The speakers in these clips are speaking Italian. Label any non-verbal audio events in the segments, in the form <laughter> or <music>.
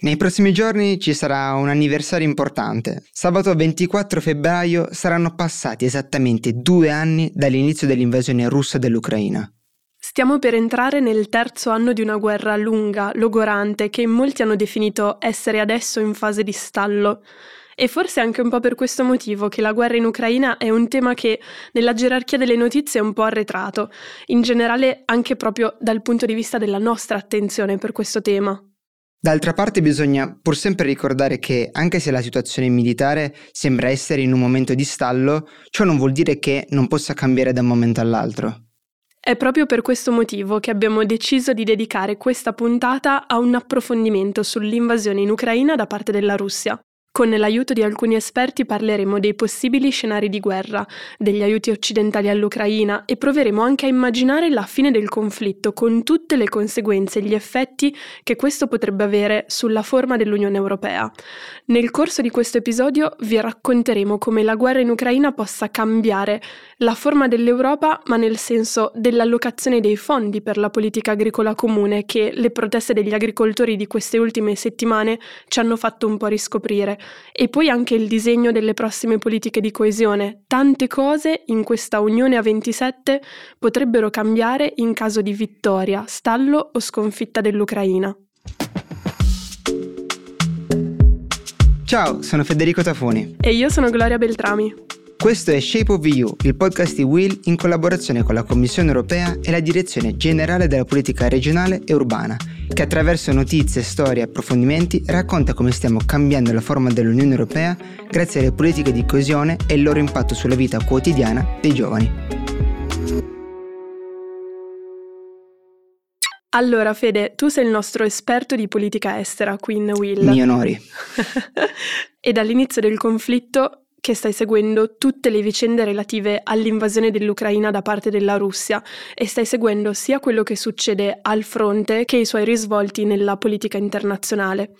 Nei prossimi giorni ci sarà un anniversario importante. Sabato 24 febbraio saranno passati esattamente due anni dall'inizio dell'invasione russa dell'Ucraina. Stiamo per entrare nel terzo anno di una guerra lunga, logorante, che molti hanno definito essere adesso in fase di stallo. E forse anche un po' per questo motivo che la guerra in Ucraina è un tema che nella gerarchia delle notizie è un po' arretrato, in generale anche proprio dal punto di vista della nostra attenzione per questo tema. D'altra parte bisogna pur sempre ricordare che anche se la situazione militare sembra essere in un momento di stallo, ciò non vuol dire che non possa cambiare da un momento all'altro. È proprio per questo motivo che abbiamo deciso di dedicare questa puntata a un approfondimento sull'invasione in Ucraina da parte della Russia. Con l'aiuto di alcuni esperti parleremo dei possibili scenari di guerra, degli aiuti occidentali all'Ucraina e proveremo anche a immaginare la fine del conflitto con tutte le conseguenze e gli effetti che questo potrebbe avere sulla forma dell'Unione Europea. Nel corso di questo episodio vi racconteremo come la guerra in Ucraina possa cambiare la forma dell'Europa, ma nel senso dell'allocazione dei fondi per la politica agricola comune che le proteste degli agricoltori di queste ultime settimane ci hanno fatto un po' riscoprire e poi anche il disegno delle prossime politiche di coesione. Tante cose in questa Unione a 27 potrebbero cambiare in caso di vittoria, stallo o sconfitta dell'Ucraina. Ciao, sono Federico Tafoni. E io sono Gloria Beltrami. Questo è Shape of EU, il podcast di Will in collaborazione con la Commissione europea e la Direzione Generale della Politica Regionale e Urbana, che attraverso notizie, storie e approfondimenti racconta come stiamo cambiando la forma dell'Unione Europea grazie alle politiche di coesione e il loro impatto sulla vita quotidiana dei giovani. Allora, Fede, tu sei il nostro esperto di politica estera qui in Will. Mi onori. <laughs> e dall'inizio del conflitto che stai seguendo tutte le vicende relative all'invasione dell'Ucraina da parte della Russia e stai seguendo sia quello che succede al fronte che i suoi risvolti nella politica internazionale.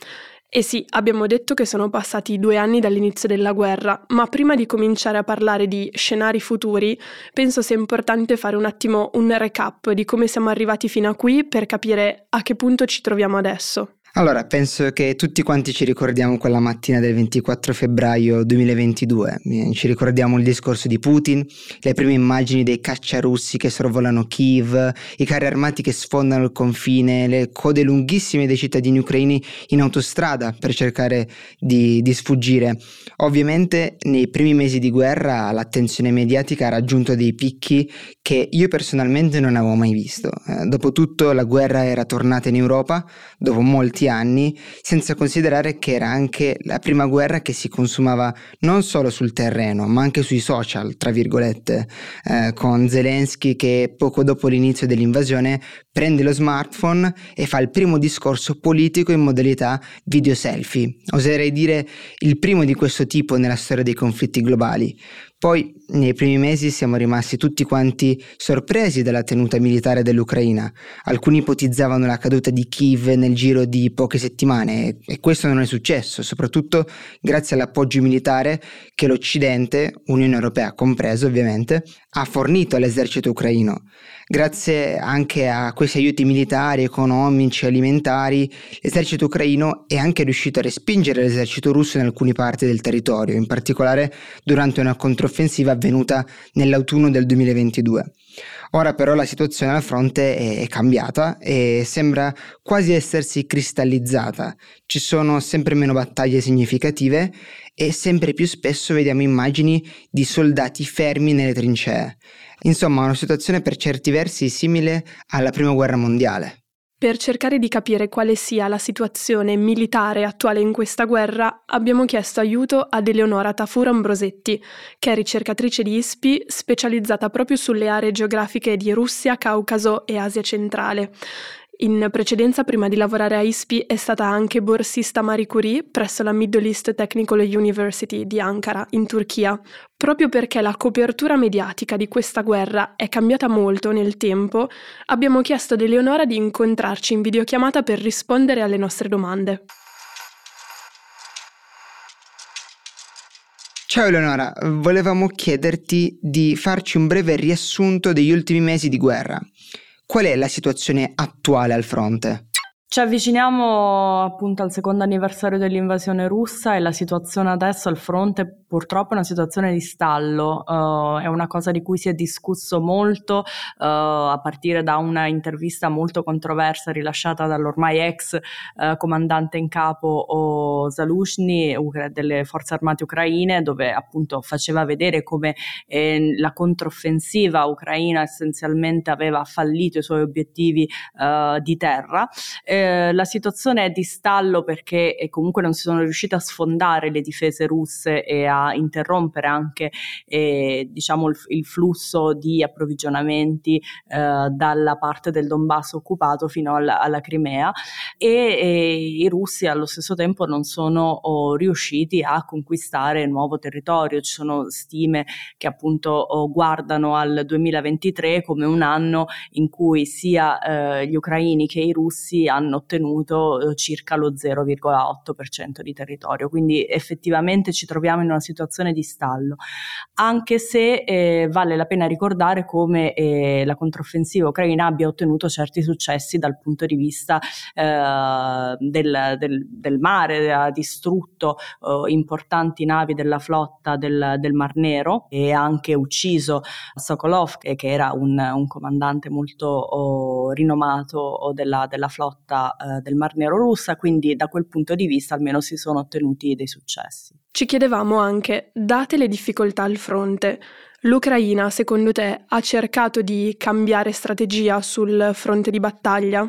E sì, abbiamo detto che sono passati due anni dall'inizio della guerra, ma prima di cominciare a parlare di scenari futuri, penso sia importante fare un attimo un recap di come siamo arrivati fino a qui per capire a che punto ci troviamo adesso. Allora, penso che tutti quanti ci ricordiamo quella mattina del 24 febbraio 2022, ci ricordiamo il discorso di Putin, le prime immagini dei cacciarussi che sorvolano Kiev, i carri armati che sfondano il confine, le code lunghissime dei cittadini ucraini in autostrada per cercare di, di sfuggire. Ovviamente nei primi mesi di guerra l'attenzione mediatica ha raggiunto dei picchi che io personalmente non avevo mai visto. Eh, dopotutto la guerra era tornata in Europa dopo molti anni, senza considerare che era anche la prima guerra che si consumava non solo sul terreno, ma anche sui social, tra virgolette, eh, con Zelensky che poco dopo l'inizio dell'invasione prende lo smartphone e fa il primo discorso politico in modalità video selfie, oserei dire il primo di questo tipo nella storia dei conflitti globali. Poi nei primi mesi siamo rimasti tutti quanti sorpresi dalla tenuta militare dell'Ucraina. Alcuni ipotizzavano la caduta di Kiev nel giro di poche settimane e questo non è successo, soprattutto grazie all'appoggio militare che l'Occidente, Unione Europea compreso ovviamente, ha fornito all'esercito ucraino. Grazie anche a questi aiuti militari, economici, alimentari, l'esercito ucraino è anche riuscito a respingere l'esercito russo in alcune parti del territorio, in particolare durante una controffensiva avvenuta nell'autunno del 2022. Ora però la situazione al fronte è cambiata e sembra quasi essersi cristallizzata. Ci sono sempre meno battaglie significative e sempre più spesso vediamo immagini di soldati fermi nelle trincee. Insomma, una situazione per certi versi simile alla Prima Guerra Mondiale. Per cercare di capire quale sia la situazione militare attuale in questa guerra, abbiamo chiesto aiuto ad Eleonora Tafura Ambrosetti, che è ricercatrice di ISPI specializzata proprio sulle aree geografiche di Russia, Caucaso e Asia centrale. In precedenza, prima di lavorare a ISPI, è stata anche borsista Marie Curie presso la Middle East Technical University di Ankara, in Turchia. Proprio perché la copertura mediatica di questa guerra è cambiata molto nel tempo, abbiamo chiesto ad Eleonora di incontrarci in videochiamata per rispondere alle nostre domande. Ciao Eleonora, volevamo chiederti di farci un breve riassunto degli ultimi mesi di guerra. Qual è la situazione attuale al fronte? Ci avviciniamo appunto al secondo anniversario dell'invasione russa e la situazione adesso al fronte purtroppo è una situazione di stallo, uh, è una cosa di cui si è discusso molto uh, a partire da una intervista molto controversa rilasciata dall'ormai ex uh, comandante in capo Zalushny delle forze armate ucraine dove appunto faceva vedere come eh, la controffensiva ucraina essenzialmente aveva fallito i suoi obiettivi di terra. Eh, la situazione è di stallo perché comunque non si sono riuscite a sfondare le difese russe e a interrompere anche eh, diciamo il, il, flusso di approvvigionamenti eh, dalla parte del Donbass occupato fino alla, alla Crimea e, e, i russi allo stesso tempo non sono oh, riusciti a conquistare nuovo territorio. Ci sono stime che appunto oh, guardano al 2023 come un anno in cui sia eh, gli ucraini che i russi hanno ottenuto eh, circa lo 0,8% di territorio, quindi effettivamente ci troviamo in una situazione di stallo, anche se eh, vale la pena ricordare come eh, la controffensiva ucraina abbia ottenuto certi successi dal punto di vista eh, del, del, del, mare, ha distrutto eh, importanti navi della flotta del, del, Mar Nero e ha anche ucciso Sokolov, che, che era un, un, comandante molto oh, rinomato oh, della, della flotta eh, del Mar Nero russa, quindi da quel punto di vista almeno si sono ottenuti dei successi. Ci chiedevamo anche, date le difficoltà al fronte, l'Ucraina secondo te ha cercato di cambiare strategia sul fronte di battaglia?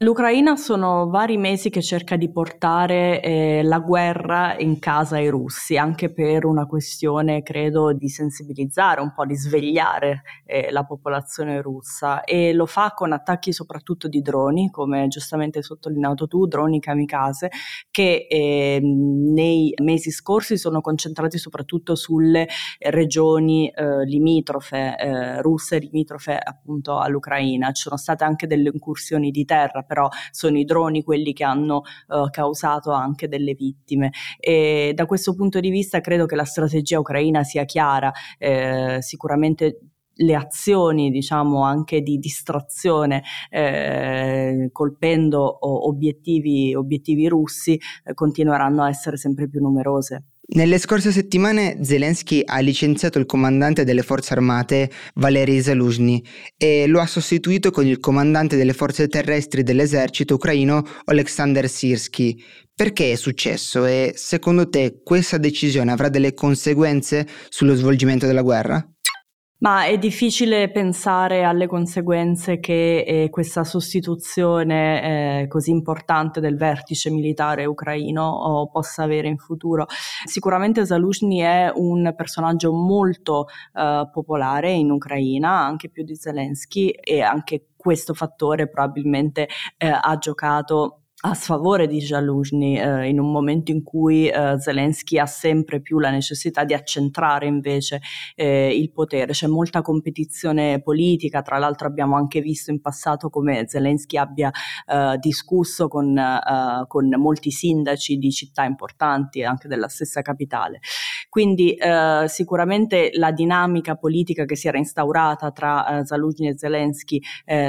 L'Ucraina sono vari mesi che cerca di portare eh, la guerra in casa ai russi, anche per una questione, credo, di sensibilizzare, un po' di svegliare eh, la popolazione russa e lo fa con attacchi soprattutto di droni, come giustamente hai sottolineato tu, droni kamikaze, che eh, nei mesi scorsi sono concentrati soprattutto sulle regioni eh, limitrofe, eh, russe limitrofe appunto all'Ucraina. Ci sono state anche delle incursioni di terra però sono i droni quelli che hanno uh, causato anche delle vittime. E da questo punto di vista credo che la strategia ucraina sia chiara, eh, sicuramente le azioni diciamo anche di distrazione eh, colpendo obiettivi, obiettivi russi eh, continueranno a essere sempre più numerose. Nelle scorse settimane Zelensky ha licenziato il comandante delle forze armate Valery Zaluzhny e lo ha sostituito con il comandante delle forze terrestri dell'esercito ucraino Oleksandr Sirsky. Perché è successo e secondo te questa decisione avrà delle conseguenze sullo svolgimento della guerra? Ma è difficile pensare alle conseguenze che eh, questa sostituzione eh, così importante del vertice militare ucraino possa avere in futuro. Sicuramente Zaluzhny è un personaggio molto eh, popolare in Ucraina, anche più di Zelensky, e anche questo fattore probabilmente eh, ha giocato a sfavore di Jaluzhny eh, in un momento in cui eh, Zelensky ha sempre più la necessità di accentrare invece eh, il potere. C'è molta competizione politica, tra l'altro abbiamo anche visto in passato come Zelensky abbia eh, discusso con, eh, con, molti sindaci di città importanti, anche della stessa capitale. Quindi eh, sicuramente la dinamica politica che si era instaurata tra Zaluzhny e Zelensky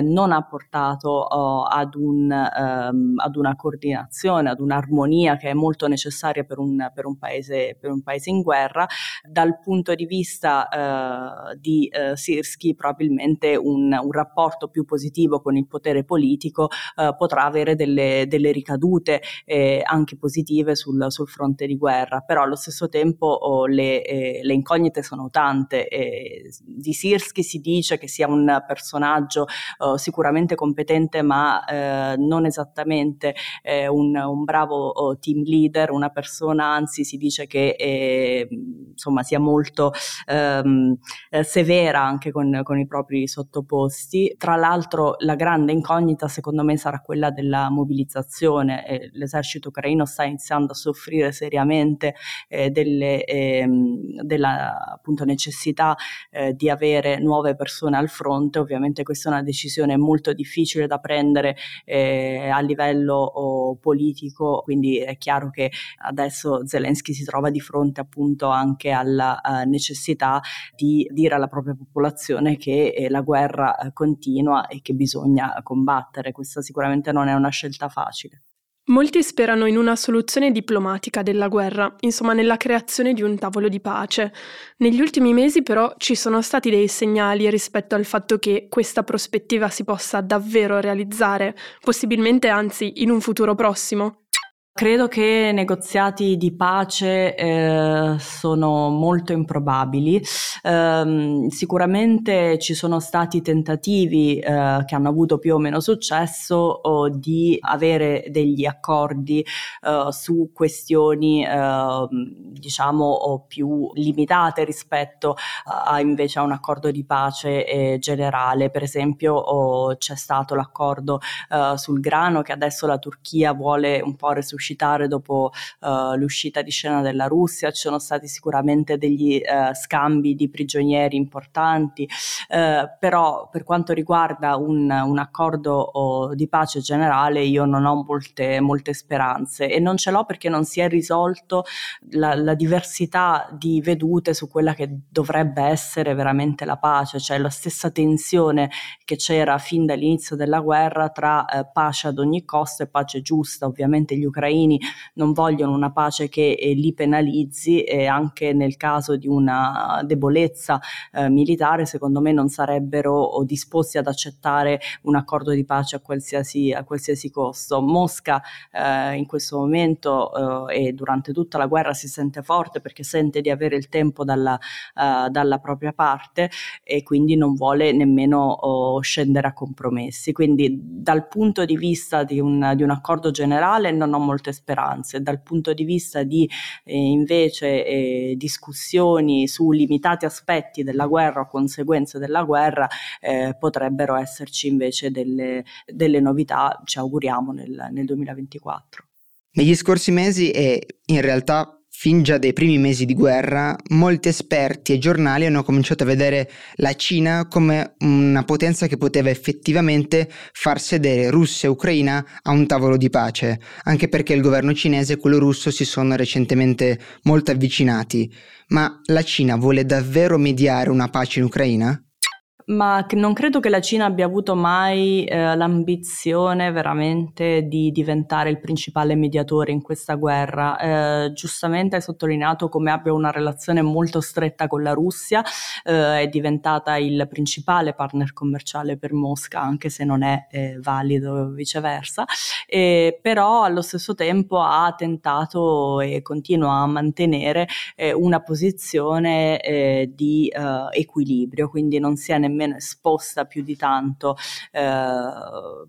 non ha portato oh, ad un, um, ad una coordinazione, ad un'armonia che è molto necessaria per un, per un, paese, per un paese, in guerra. Dal punto di vista eh, di eh, Sirski probabilmente un, un, rapporto più positivo con il potere politico eh, potrà avere delle, delle ricadute eh, anche positive sul, sul, fronte di guerra, però allo stesso tempo oh, le, eh, le, incognite sono tante. di Sirski si dice che sia un personaggio oh, sicuramente competente ma eh, non esattamente sicuramente eh, un, un, bravo oh, team leader, una persona, anzi si dice che eh, insomma sia molto ehm, eh, severa anche con, con, i propri sottoposti. Tra l'altro la grande incognita secondo me sarà quella della mobilizzazione. l'esercito ucraino sta iniziando a soffrire seriamente eh, delle, ehm, della appunto, necessità eh, di avere nuove persone al fronte. Ovviamente questa è una decisione molto difficile da prendere eh, a livello politico, quindi è chiaro che adesso Zelensky si trova di fronte appunto anche alla uh, necessità di dire alla propria popolazione che eh, la guerra eh, continua e che bisogna combattere. Questa sicuramente non è una scelta facile. Molti sperano in una soluzione diplomatica della guerra, insomma nella creazione di un tavolo di pace. Negli ultimi mesi però ci sono stati dei segnali rispetto al fatto che questa prospettiva si possa davvero realizzare, possibilmente anzi in un futuro prossimo. Credo che negoziati di pace eh, sono molto improbabili. Eh, sicuramente ci sono stati tentativi eh, che hanno avuto più o meno successo oh, di avere degli accordi eh, su questioni ehm, diciamo più limitate rispetto a invece a un accordo di pace eh, generale. Per esempio oh, c'è stato l'accordo eh, sul grano che adesso la Turchia vuole un po' resuscitare suscitare dopo uh, l'uscita di scena della Russia, ci sono stati sicuramente degli uh, scambi di prigionieri importanti, uh, però per quanto riguarda un, un accordo oh, di pace generale io non ho molte, molte, speranze e non ce l'ho perché non si è risolto la, la diversità di vedute su quella che dovrebbe essere veramente la pace, cioè la stessa tensione che c'era fin dall'inizio della guerra tra pace ad ogni costo e pace giusta. Ovviamente gli ucraini ucraini non vogliono una pace che eh, li penalizzi e anche nel caso di una debolezza eh, militare secondo me non sarebbero disposti ad accettare un accordo di pace a qualsiasi, a qualsiasi costo. Mosca eh, in questo momento eh, e durante tutta la guerra si sente forte perché sente di avere il tempo dalla, uh, dalla propria parte e quindi non vuole nemmeno oh, scendere a compromessi. Quindi dal punto di vista di un, di un accordo generale non ho molte molte speranze. Dal punto di vista di eh, invece eh, discussioni su limitati aspetti della guerra o conseguenze della guerra, eh, potrebbero esserci invece delle, delle, novità, ci auguriamo, nel, nel 2024. Negli scorsi mesi e in realtà fin già dai primi mesi di guerra, molti esperti e giornali hanno cominciato a vedere la Cina come una potenza che poteva effettivamente far sedere Russia e Ucraina a un tavolo di pace, anche perché il governo cinese e quello russo si sono recentemente molto avvicinati. Ma la Cina vuole davvero mediare una pace in Ucraina? Ma non credo che la Cina abbia avuto mai eh, l'ambizione veramente di diventare il principale mediatore in questa guerra. Eh, giustamente hai sottolineato come abbia una relazione molto stretta con la Russia, eh, è diventata il principale partner commerciale per Mosca, anche se non è eh, valido viceversa, però allo stesso tempo ha tentato e continua a mantenere eh, una posizione eh, di equilibrio, quindi non si è nemmeno nemmeno esposta più di tanto eh,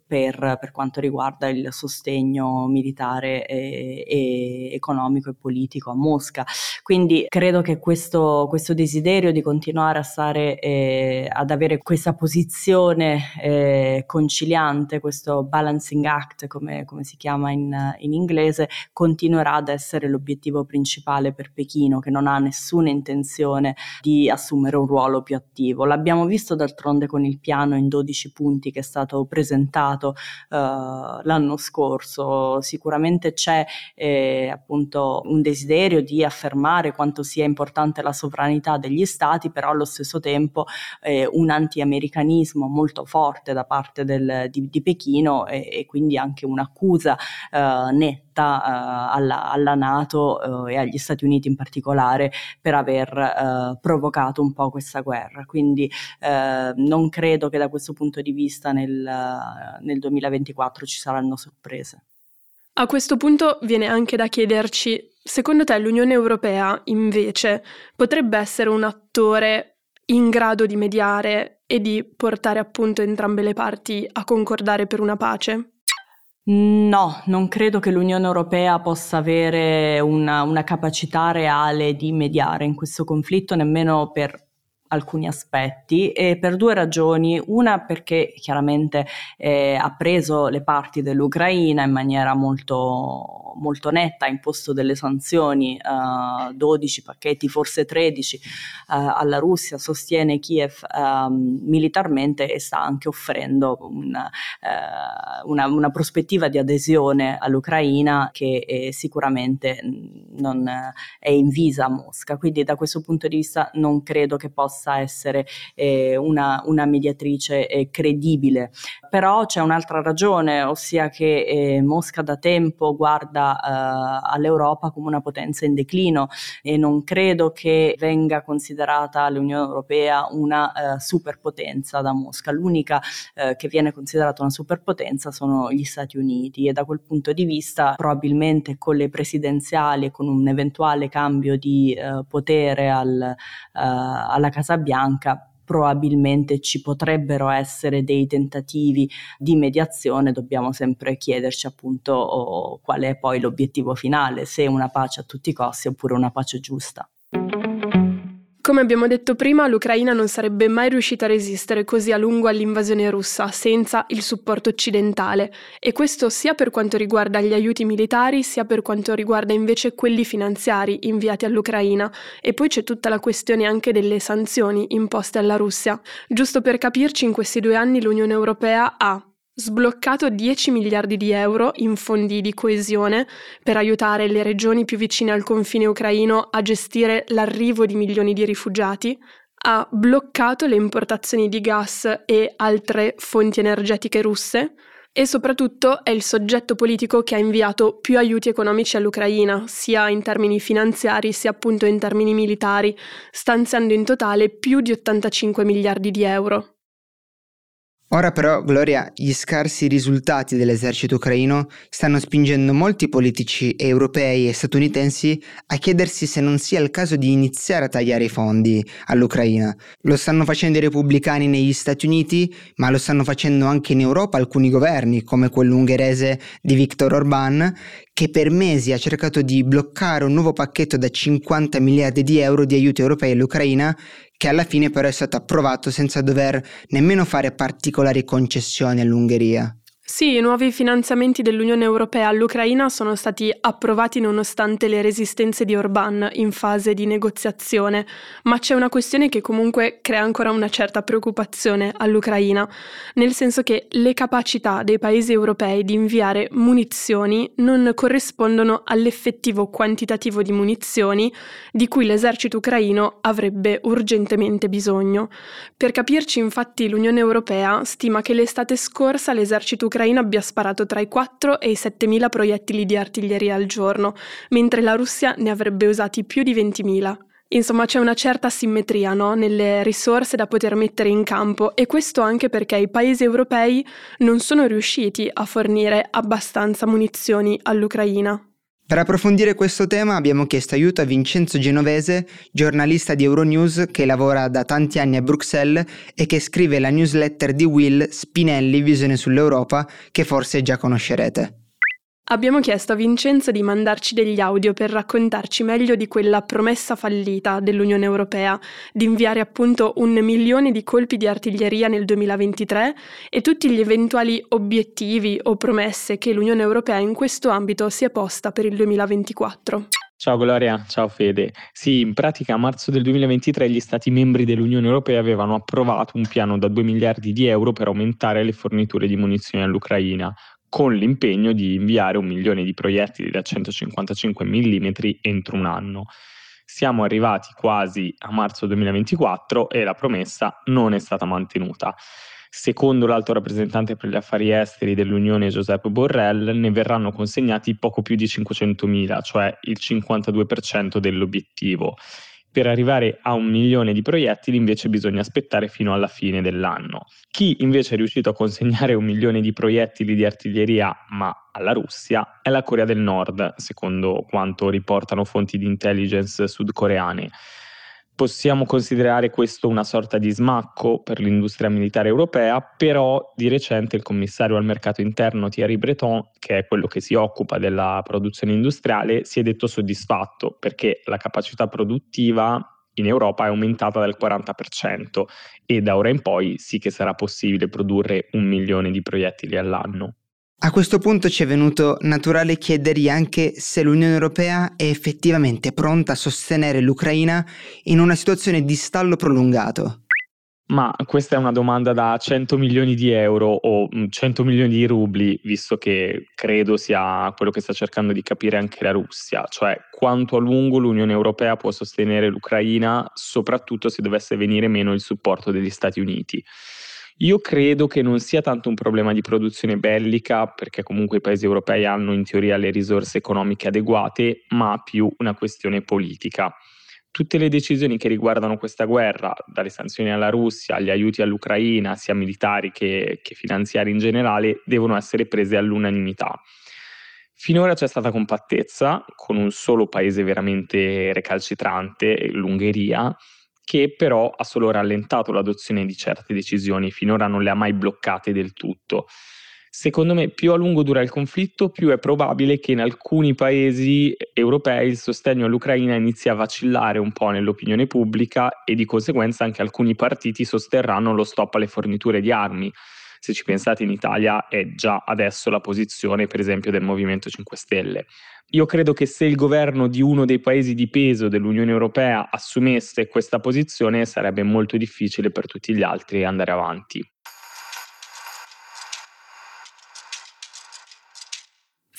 per, per, quanto riguarda il sostegno militare e, e, economico e politico a Mosca. Quindi credo che questo, questo desiderio di continuare a stare eh, ad avere questa posizione eh, conciliante, questo balancing act come, come si chiama in, in inglese, continuerà ad essere l'obiettivo principale per Pechino che non ha nessuna intenzione di assumere un ruolo più attivo. L'abbiamo visto d'altronde con il piano in 12 punti che è stato presentato uh, l'anno scorso. Sicuramente c'è eh, appunto un desiderio di affermare quanto sia importante la sovranità degli stati, però allo stesso tempo eh, un anti-americanismo molto forte da parte del, di, di, Pechino e, e, quindi anche un'accusa uh, netta uh, alla, alla, Nato uh, e agli Stati Uniti in particolare per aver uh, provocato un po' questa guerra. Quindi non credo che da questo punto di vista nel, nel 2024 ci saranno sorprese. A questo punto viene anche da chiederci, secondo te l'Unione Europea invece potrebbe essere un attore in grado di mediare e di portare appunto entrambe le parti a concordare per una pace? No, non credo che l'Unione Europea possa avere una, una capacità reale di mediare in questo conflitto, nemmeno per alcuni aspetti e per due ragioni. Una perché chiaramente eh, ha preso le parti dell'Ucraina in maniera molto, molto netta, ha imposto delle sanzioni, eh, 12 pacchetti, forse 13 eh, alla Russia, sostiene Kiev ehm, militarmente e sta anche offrendo una, eh, una, una, prospettiva di adesione all'Ucraina che eh, sicuramente non è invisa a Mosca. Quindi da questo punto di vista non credo che possa possa essere eh, una, una, mediatrice eh, credibile. Però c'è un'altra ragione, ossia che eh, Mosca da tempo guarda eh, all'Europa come una potenza in declino e non credo che venga considerata l'Unione Europea una eh, superpotenza da Mosca. L'unica eh, che viene considerata una superpotenza sono gli Stati Uniti e da quel punto di vista probabilmente con le presidenziali e con un eventuale cambio di potere al, alla Casa Casa Bianca probabilmente ci potrebbero essere dei tentativi di mediazione, dobbiamo sempre chiederci appunto oh, qual è poi l'obiettivo finale, se una pace a tutti i costi oppure una pace giusta. Come abbiamo detto prima, l'Ucraina non sarebbe mai riuscita a resistere così a lungo all'invasione russa senza il supporto occidentale e questo sia per quanto riguarda gli aiuti militari sia per quanto riguarda invece quelli finanziari inviati all'Ucraina e poi c'è tutta la questione anche delle sanzioni imposte alla Russia. Giusto per capirci, in questi due anni l'Unione Europea ha sbloccato 10 miliardi di euro in fondi di coesione per aiutare le regioni più vicine al confine ucraino a gestire l'arrivo di milioni di rifugiati, ha bloccato le importazioni di gas e altre fonti energetiche russe e soprattutto è il soggetto politico che ha inviato più aiuti economici all'Ucraina, sia in termini finanziari sia appunto in termini militari, stanziando in totale più di 85 miliardi di euro. Ora però, Gloria, gli scarsi risultati dell'esercito ucraino stanno spingendo molti politici europei e statunitensi a chiedersi se non sia il caso di iniziare a tagliare i fondi all'Ucraina. Lo stanno facendo i repubblicani negli Stati Uniti, ma lo stanno facendo anche in Europa alcuni governi, come quello ungherese di Viktor Orban, che per mesi ha cercato di bloccare un nuovo pacchetto da 50 miliardi di euro di aiuti europei all'Ucraina che alla fine però è stato approvato senza dover nemmeno fare particolari concessioni all'Ungheria. Sì, i nuovi finanziamenti dell'Unione Europea all'Ucraina sono stati approvati nonostante le resistenze di Orbán in fase di negoziazione, ma c'è una questione che comunque crea ancora una certa preoccupazione all'Ucraina, nel senso che le capacità dei paesi europei di inviare munizioni non corrispondono all'effettivo quantitativo di munizioni di cui l'esercito ucraino avrebbe urgentemente bisogno. Per capirci, infatti, l'Unione Europea stima che l'estate scorsa l'esercito ucraino l'Ucraina abbia sparato tra i 4 e i 7.000 proiettili di artiglieria al giorno, mentre la Russia ne avrebbe usati più di 20.000. Insomma, c'è una certa asimmetria no? nelle risorse da poter mettere in campo e questo anche perché i paesi europei non sono riusciti a fornire abbastanza munizioni all'Ucraina. Per approfondire questo tema abbiamo chiesto aiuto a Vincenzo Genovese, giornalista di Euronews che lavora da tanti anni a Bruxelles e che scrive la newsletter di Will Spinelli Visione sull'Europa che forse già conoscerete. Abbiamo chiesto a Vincenzo di mandarci degli audio per raccontarci meglio di quella promessa fallita dell'Unione Europea di inviare appunto un milione di colpi di artiglieria nel 2023 e tutti gli eventuali obiettivi o promesse che l'Unione Europea in questo ambito si è posta per il 2024. Ciao Gloria, ciao Fede. Sì, in pratica a marzo del 2023 gli Stati membri dell'Unione Europea avevano approvato un piano da 2 miliardi di euro per aumentare le forniture di munizioni all'Ucraina, con l'impegno di inviare un milione di proiettili da 155 mm entro un anno. Siamo arrivati quasi a marzo 2024 e la promessa non è stata mantenuta. Secondo l'alto rappresentante per gli affari esteri dell'Unione Giuseppe Borrell, ne verranno consegnati poco più di 500.000, cioè il 52% dell'obiettivo. Per arrivare a un milione di proiettili invece bisogna aspettare fino alla fine dell'anno. Chi invece è riuscito a consegnare un milione di proiettili di artiglieria ma alla Russia è la Corea del Nord, secondo quanto riportano fonti di intelligence sudcoreane. Possiamo considerare questo una sorta di smacco per l'industria militare europea, però di recente il commissario al mercato interno Thierry Breton, che è quello che si occupa della produzione industriale, si è detto soddisfatto perché la capacità produttiva in Europa è aumentata del 40% e da ora in poi sì che sarà possibile produrre un milione di proiettili all'anno. A questo punto ci è venuto naturale chiedergli anche se l'Unione Europea è effettivamente pronta a sostenere l'Ucraina in una situazione di stallo prolungato. Ma questa è una domanda da 100 milioni di euro o 100 mm, milioni di rubli, visto che credo sia quello che sta cercando di capire anche la Russia, cioè quanto a lungo l'Unione Europea può sostenere l'Ucraina, soprattutto se dovesse venire meno il supporto degli Stati Uniti. Io credo che non sia tanto un problema di produzione bellica, perché comunque i paesi europei hanno in teoria le risorse economiche adeguate, ma più una questione politica tutte le decisioni che riguardano questa guerra, dalle sanzioni alla Russia, agli aiuti all'Ucraina, sia militari che, che finanziari in generale, devono essere prese all'unanimità. Finora c'è stata compattezza con un solo paese veramente recalcitrante, l'Ungheria, che però ha solo rallentato l'adozione di certe decisioni, finora non le ha mai bloccate del tutto. Secondo me, più a lungo dura il conflitto, più è probabile che in alcuni paesi europei il sostegno all'Ucraina inizi a vacillare un po' nell'opinione pubblica e di conseguenza anche alcuni partiti sosterranno lo stop alle forniture di armi. Se ci pensate in Italia è già adesso la posizione, per esempio, del Movimento 5 Stelle. Io credo che se il governo di uno dei paesi di peso dell'Unione Europea assumesse questa posizione sarebbe molto difficile per tutti gli altri andare avanti.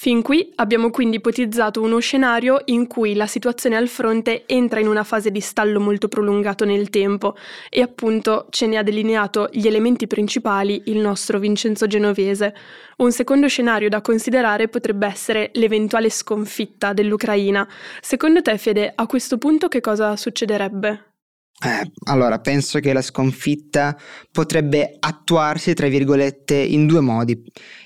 Fin qui abbiamo quindi ipotizzato uno scenario in cui la situazione al fronte entra in una fase di stallo molto prolungato nel tempo e appunto ce ne ha delineato gli elementi principali il nostro Vincenzo Genovese. Un secondo scenario da considerare potrebbe essere l'eventuale sconfitta dell'Ucraina. Secondo te Fede, a questo punto che cosa succederebbe? Eh, allora, penso che la sconfitta potrebbe attuarsi, tra virgolette, in due modi.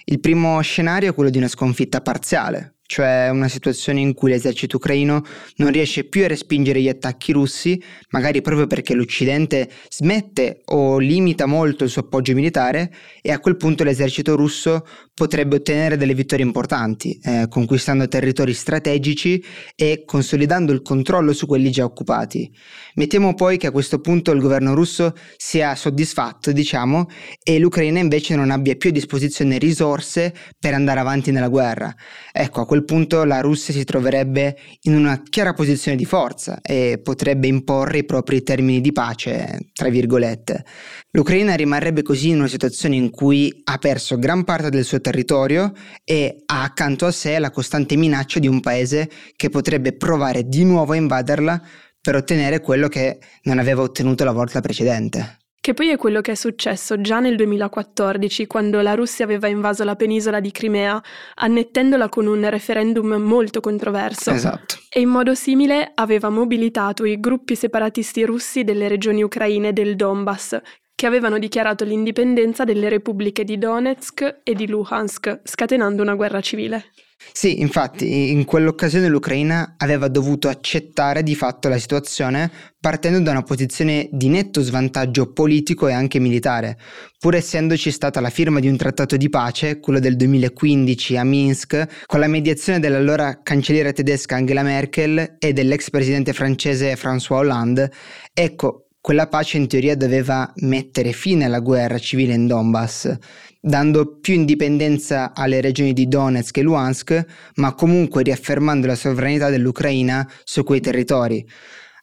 Il primo scenario è quello di una sconfitta parziale, cioè una situazione in cui l'esercito ucraino non riesce più a respingere gli attacchi russi, magari proprio perché l'Occidente smette o limita molto il suo appoggio militare e a quel punto l'esercito russo potrebbe ottenere delle vittorie importanti, eh, conquistando territori strategici e consolidando il controllo su quelli già occupati. Mettiamo poi che a questo punto il governo russo sia soddisfatto, diciamo, e l'Ucraina invece non abbia più a disposizione risorse per andare avanti nella guerra. Ecco, a quel punto la Russia si troverebbe in una chiara posizione di forza e potrebbe imporre i propri termini di pace, tra virgolette. L'Ucraina rimarrebbe così in una situazione in cui ha perso gran parte del suo territorio e ha accanto a sé la costante minaccia di un paese che potrebbe provare di nuovo a invaderla per ottenere quello che non aveva ottenuto la volta precedente. Che poi è quello che è successo già nel 2014, quando la Russia aveva invaso la penisola di Crimea, annettendola con un referendum molto controverso. Esatto. E in modo simile aveva mobilitato i gruppi separatisti russi delle regioni ucraine del Donbass, che avevano dichiarato l'indipendenza delle repubbliche di Donetsk e di Luhansk, scatenando una guerra civile. Sì, infatti in quell'occasione l'Ucraina aveva dovuto accettare di fatto la situazione partendo da una posizione di netto svantaggio politico e anche militare, pur essendoci stata la firma di un trattato di pace, quello del 2015 a Minsk, con la mediazione dell'allora cancelliera tedesca Angela Merkel e dell'ex presidente francese François Hollande. Ecco, quella pace in teoria doveva mettere fine alla guerra civile in Donbass, dando più indipendenza alle regioni di Donetsk e Luhansk, ma comunque riaffermando la sovranità dell'Ucraina su quei territori.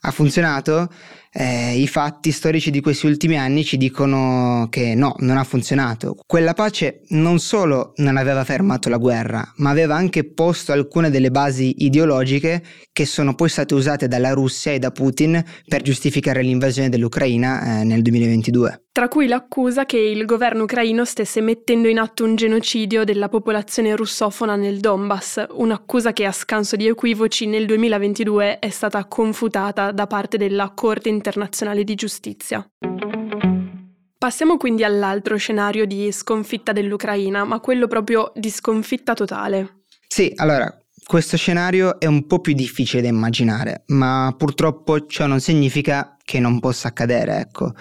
Ha funzionato? Eh, i fatti storici di questi ultimi anni ci dicono che no, non ha funzionato. Quella pace non solo non aveva fermato la guerra, ma aveva anche posto alcune delle basi ideologiche che sono poi state usate dalla Russia e da Putin per giustificare l'invasione dell'Ucraina eh, nel 2022 tra cui l'accusa che il governo ucraino stesse mettendo in atto un genocidio della popolazione russofona nel Donbass, un'accusa che a scanso di equivoci nel 2022 è stata confutata da parte della Corte internazionale di giustizia. Passiamo quindi all'altro scenario di sconfitta dell'Ucraina, ma quello proprio di sconfitta totale. Sì, allora, questo scenario è un po' più difficile da immaginare, ma purtroppo ciò non significa che non possa accadere, ecco.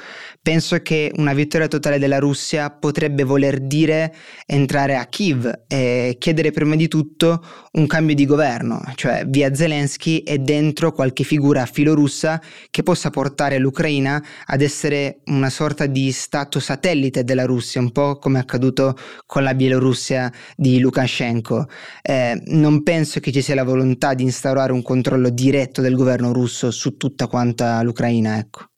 Penso che una vittoria totale della Russia potrebbe voler dire entrare a Kiev e chiedere prima di tutto un cambio di governo, cioè via Zelensky e dentro qualche figura filorussa che possa portare l'Ucraina ad essere una sorta di stato satellite della Russia, un po' come è accaduto con la Bielorussia di Lukashenko. Eh, non penso che ci sia la volontà di instaurare un controllo diretto del governo russo su tutta quanta l'Ucraina, ecco.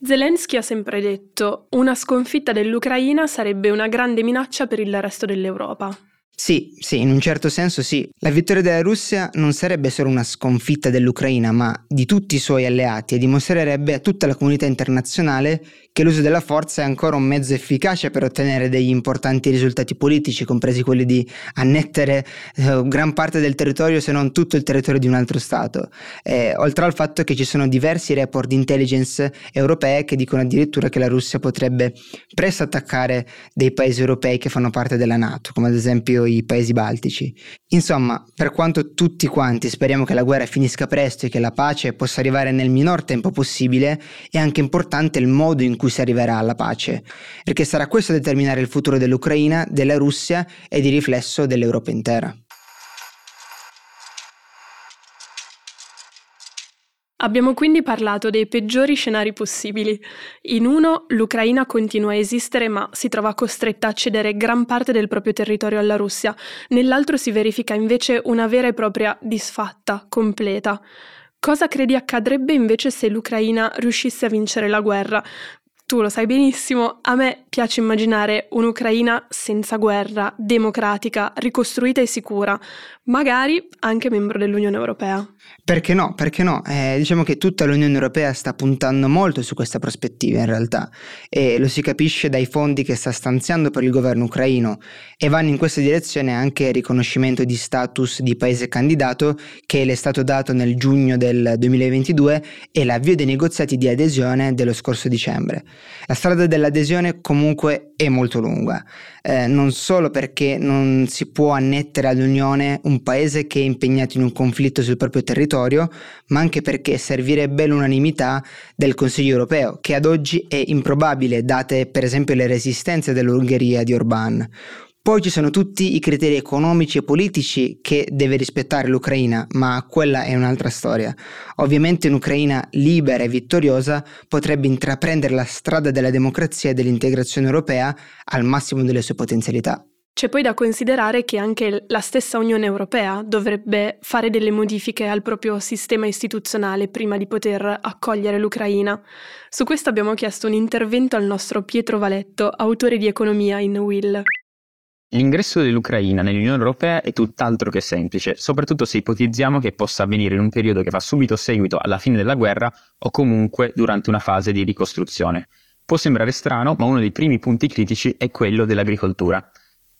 Zelensky ha sempre detto una sconfitta dell'Ucraina sarebbe una grande minaccia per il resto dell'Europa. Sì, sì, in un certo senso sì. La vittoria della Russia non sarebbe solo una sconfitta dell'Ucraina, ma di tutti i suoi alleati e dimostrerebbe a tutta la comunità internazionale che l'uso della forza è ancora un mezzo efficace per ottenere degli importanti risultati politici, compresi quelli di annettere eh, gran parte del territorio, se non tutto il territorio di un altro Stato. Eh, oltre al fatto che ci sono diversi report di intelligence europee che dicono addirittura che la Russia potrebbe presto attaccare dei paesi europei che fanno parte della Nato, come ad esempio i paesi baltici. Insomma, per quanto tutti quanti speriamo che la guerra finisca presto e che la pace possa arrivare nel minor tempo possibile, è anche importante il modo in cui si arriverà alla pace, perché sarà questo a determinare il futuro dell'Ucraina, della Russia e di riflesso dell'Europa intera. Abbiamo quindi parlato dei peggiori scenari possibili. In uno, l'Ucraina continua a esistere ma si trova costretta a cedere gran parte del proprio territorio alla Russia, nell'altro si verifica invece una vera e propria disfatta, completa. Cosa credi accadrebbe invece se l'Ucraina riuscisse a vincere la guerra? Tu lo sai benissimo, a me piace immaginare un'Ucraina senza guerra, democratica, ricostruita e sicura, magari anche membro dell'Unione Europea. Perché no? Perché no? Eh, diciamo che tutta l'Unione Europea sta puntando molto su questa prospettiva in realtà e lo si capisce dai fondi che sta stanziando per il governo ucraino e vanno in questa direzione anche il riconoscimento di status di paese candidato che le è stato dato nel giugno del 2022 e l'avvio dei negoziati di adesione dello scorso dicembre. La strada dell'adesione comunque è molto lunga, eh, non solo perché non si può annettere all'Unione un paese che è impegnato in un conflitto sul proprio territorio, ma anche perché servirebbe l'unanimità del Consiglio europeo, che ad oggi è improbabile date per esempio le resistenze dell'Ungheria di Orbán. Poi ci sono tutti i criteri economici e politici che deve rispettare l'Ucraina, ma quella è un'altra storia. Ovviamente un'Ucraina libera e vittoriosa potrebbe intraprendere la strada della democrazia e dell'integrazione europea al massimo delle sue potenzialità. C'è poi da considerare che anche la stessa Unione Europea dovrebbe fare delle modifiche al proprio sistema istituzionale prima di poter accogliere l'Ucraina. Su questo abbiamo chiesto un intervento al nostro Pietro Valetto, autore di economia in Will. L'ingresso dell'Ucraina nell'Unione Europea è tutt'altro che semplice, soprattutto se ipotizziamo che possa avvenire in un periodo che fa subito seguito alla fine della guerra o comunque durante una fase di ricostruzione. Può sembrare strano, ma uno dei primi punti critici è quello dell'agricoltura.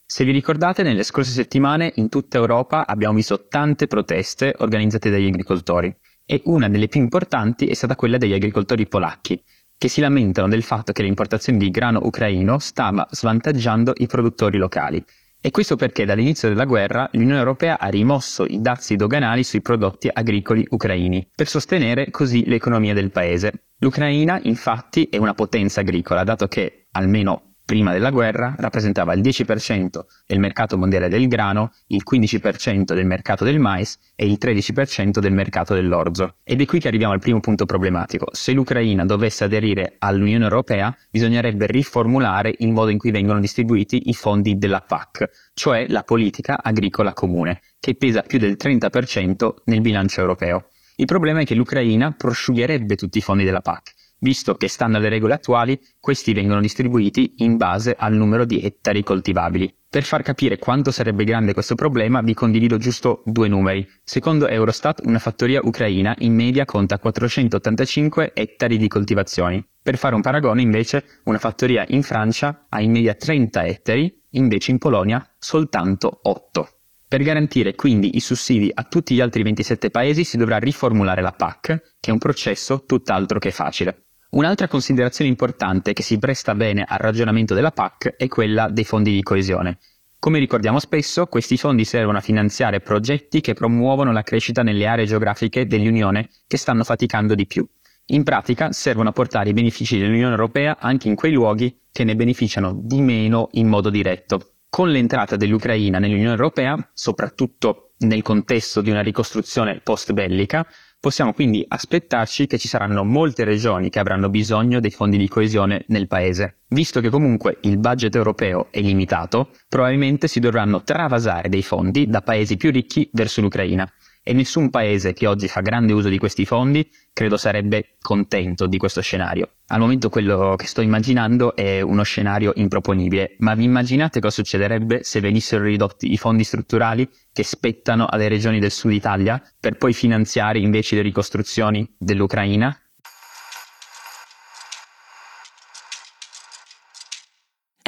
Se vi ricordate, nelle scorse settimane in tutta Europa abbiamo visto tante proteste organizzate dagli agricoltori e una delle più importanti è stata quella degli agricoltori polacchi, che si lamentano del fatto che l'importazione di grano ucraino stava svantaggiando i produttori locali. E questo perché dall'inizio della guerra l'Unione Europea ha rimosso i dazi doganali sui prodotti agricoli ucraini, per sostenere così l'economia del paese. L'Ucraina infatti è una potenza agricola, dato che almeno prima della guerra rappresentava il 10% del mercato mondiale del grano, il 15% del mercato del mais e il 13% del mercato dell'orzo. Ed è qui che arriviamo al primo punto problematico. Se l'Ucraina dovesse aderire all'Unione Europea, bisognerebbe riformulare il modo in cui vengono distribuiti i fondi della PAC, cioè la politica agricola comune, che pesa più del 30% nel bilancio europeo. Il problema è che l'Ucraina prosciugherebbe tutti i fondi della PAC visto che stando alle regole attuali questi vengono distribuiti in base al numero di ettari coltivabili. Per far capire quanto sarebbe grande questo problema vi condivido giusto due numeri. Secondo Eurostat una fattoria ucraina in media conta 485 ettari di coltivazioni. Per fare un paragone invece una fattoria in Francia ha in media 30 ettari, invece in Polonia soltanto 8. Per garantire quindi i sussidi a tutti gli altri 27 paesi si dovrà riformulare la PAC, che è un processo tutt'altro che facile. Un'altra considerazione importante che si presta bene al ragionamento della PAC è quella dei fondi di coesione. Come ricordiamo spesso, questi fondi servono a finanziare progetti che promuovono la crescita nelle aree geografiche dell'Unione che stanno faticando di più. In pratica servono a portare i benefici dell'Unione Europea anche in quei luoghi che ne beneficiano di meno in modo diretto. Con l'entrata dell'Ucraina nell'Unione Europea, soprattutto nel contesto di una ricostruzione post bellica, possiamo quindi aspettarci che ci saranno molte regioni che avranno bisogno dei fondi di coesione nel paese. Visto che comunque il budget europeo è limitato, probabilmente si dovranno travasare dei fondi da paesi più ricchi verso l'Ucraina e nessun paese che oggi fa grande uso di questi fondi credo sarebbe contento di questo scenario. Al momento quello che sto immaginando è uno scenario improponibile, ma vi immaginate cosa succederebbe se venissero ridotti i fondi strutturali che spettano alle regioni del sud Italia per poi finanziare invece le ricostruzioni dell'Ucraina?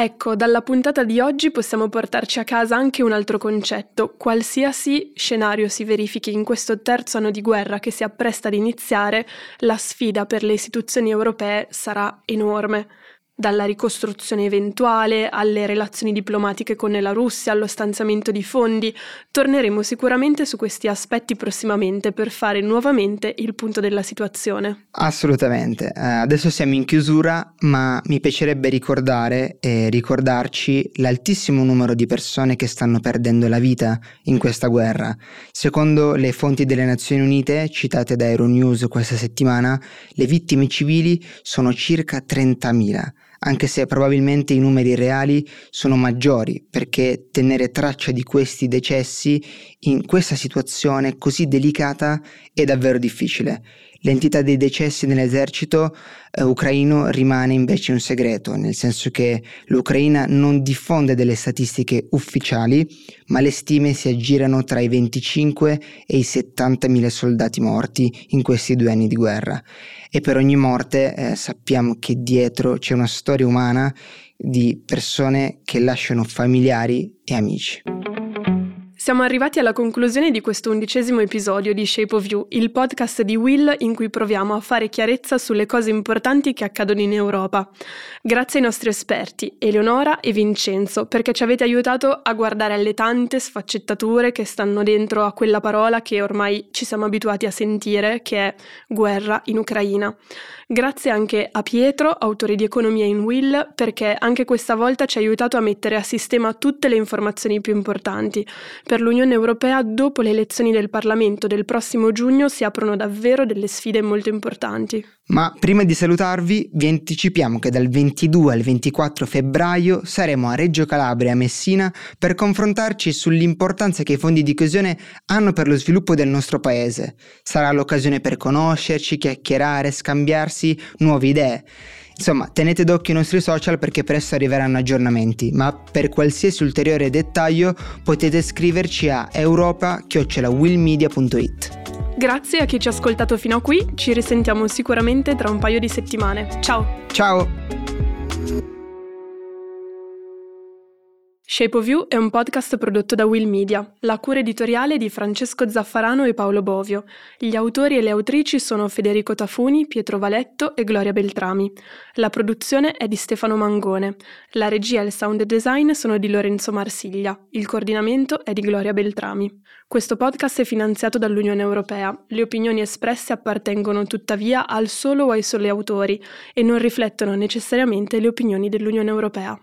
Ecco, dalla puntata di oggi possiamo portarci a casa anche un altro concetto. Qualsiasi scenario si verifichi in questo terzo anno di guerra che si appresta ad iniziare, la sfida per le istituzioni europee sarà enorme dalla ricostruzione eventuale alle relazioni diplomatiche con la Russia, allo stanziamento di fondi. Torneremo sicuramente su questi aspetti prossimamente per fare nuovamente il punto della situazione. Assolutamente. Uh, adesso siamo in chiusura, ma mi piacerebbe ricordare e ricordarci l'altissimo numero di persone che stanno perdendo la vita in questa guerra. Secondo le fonti delle Nazioni Unite citate da Euronews questa settimana, le vittime civili sono circa 30.000 anche se probabilmente i numeri reali sono maggiori, perché tenere traccia di questi decessi in questa situazione così delicata è davvero difficile. L'entità dei decessi nell'esercito eh, ucraino rimane invece un segreto, nel senso che l'Ucraina non diffonde delle statistiche ufficiali, ma le stime si aggirano tra i 25 e i 70 mila soldati morti in questi due anni di guerra. E per ogni morte eh, sappiamo che dietro c'è una storia umana di persone che lasciano familiari e amici. Siamo arrivati alla conclusione di questo undicesimo episodio di Shape of You, il podcast di Will in cui proviamo a fare chiarezza sulle cose importanti che accadono in Europa. Grazie ai nostri esperti, Eleonora e Vincenzo, perché ci avete aiutato a guardare alle tante sfaccettature che stanno dentro a quella parola che ormai ci siamo abituati a sentire, che è guerra in Ucraina. Grazie anche a Pietro, autore di Economia in Will, perché anche questa volta ci ha aiutato a mettere a sistema tutte le informazioni più importanti. Per l'Unione Europea, dopo le elezioni del Parlamento del prossimo giugno, si aprono davvero delle sfide molto importanti. Ma prima di salutarvi, vi anticipiamo che dal 22 al 24 febbraio saremo a Reggio Calabria e Messina per confrontarci sull'importanza che i fondi di coesione hanno per lo sviluppo del nostro paese. Sarà l'occasione per conoscerci, chiacchierare, scambiarsi nuove idee. Insomma, tenete d'occhio i nostri social perché presto arriveranno aggiornamenti, ma per qualsiasi ulteriore dettaglio potete scriverci a europa-willmedia.it. Grazie a chi ci ha ascoltato fino a qui, ci risentiamo sicuramente tra un paio di settimane. Ciao! Ciao! Shape of You è un podcast prodotto da Will Media, la cura editoriale di Francesco Zaffarano e Paolo Bovio. Gli autori e le autrici sono Federico Tafuni, Pietro Valetto e Gloria Beltrami. La produzione è di Stefano Mangone. La regia e il sound design sono di Lorenzo Marsiglia. Il coordinamento è di Gloria Beltrami. Questo podcast è finanziato dall'Unione Europea. Le opinioni espresse appartengono tuttavia al solo o ai soli autori e non riflettono necessariamente le opinioni dell'Unione Europea.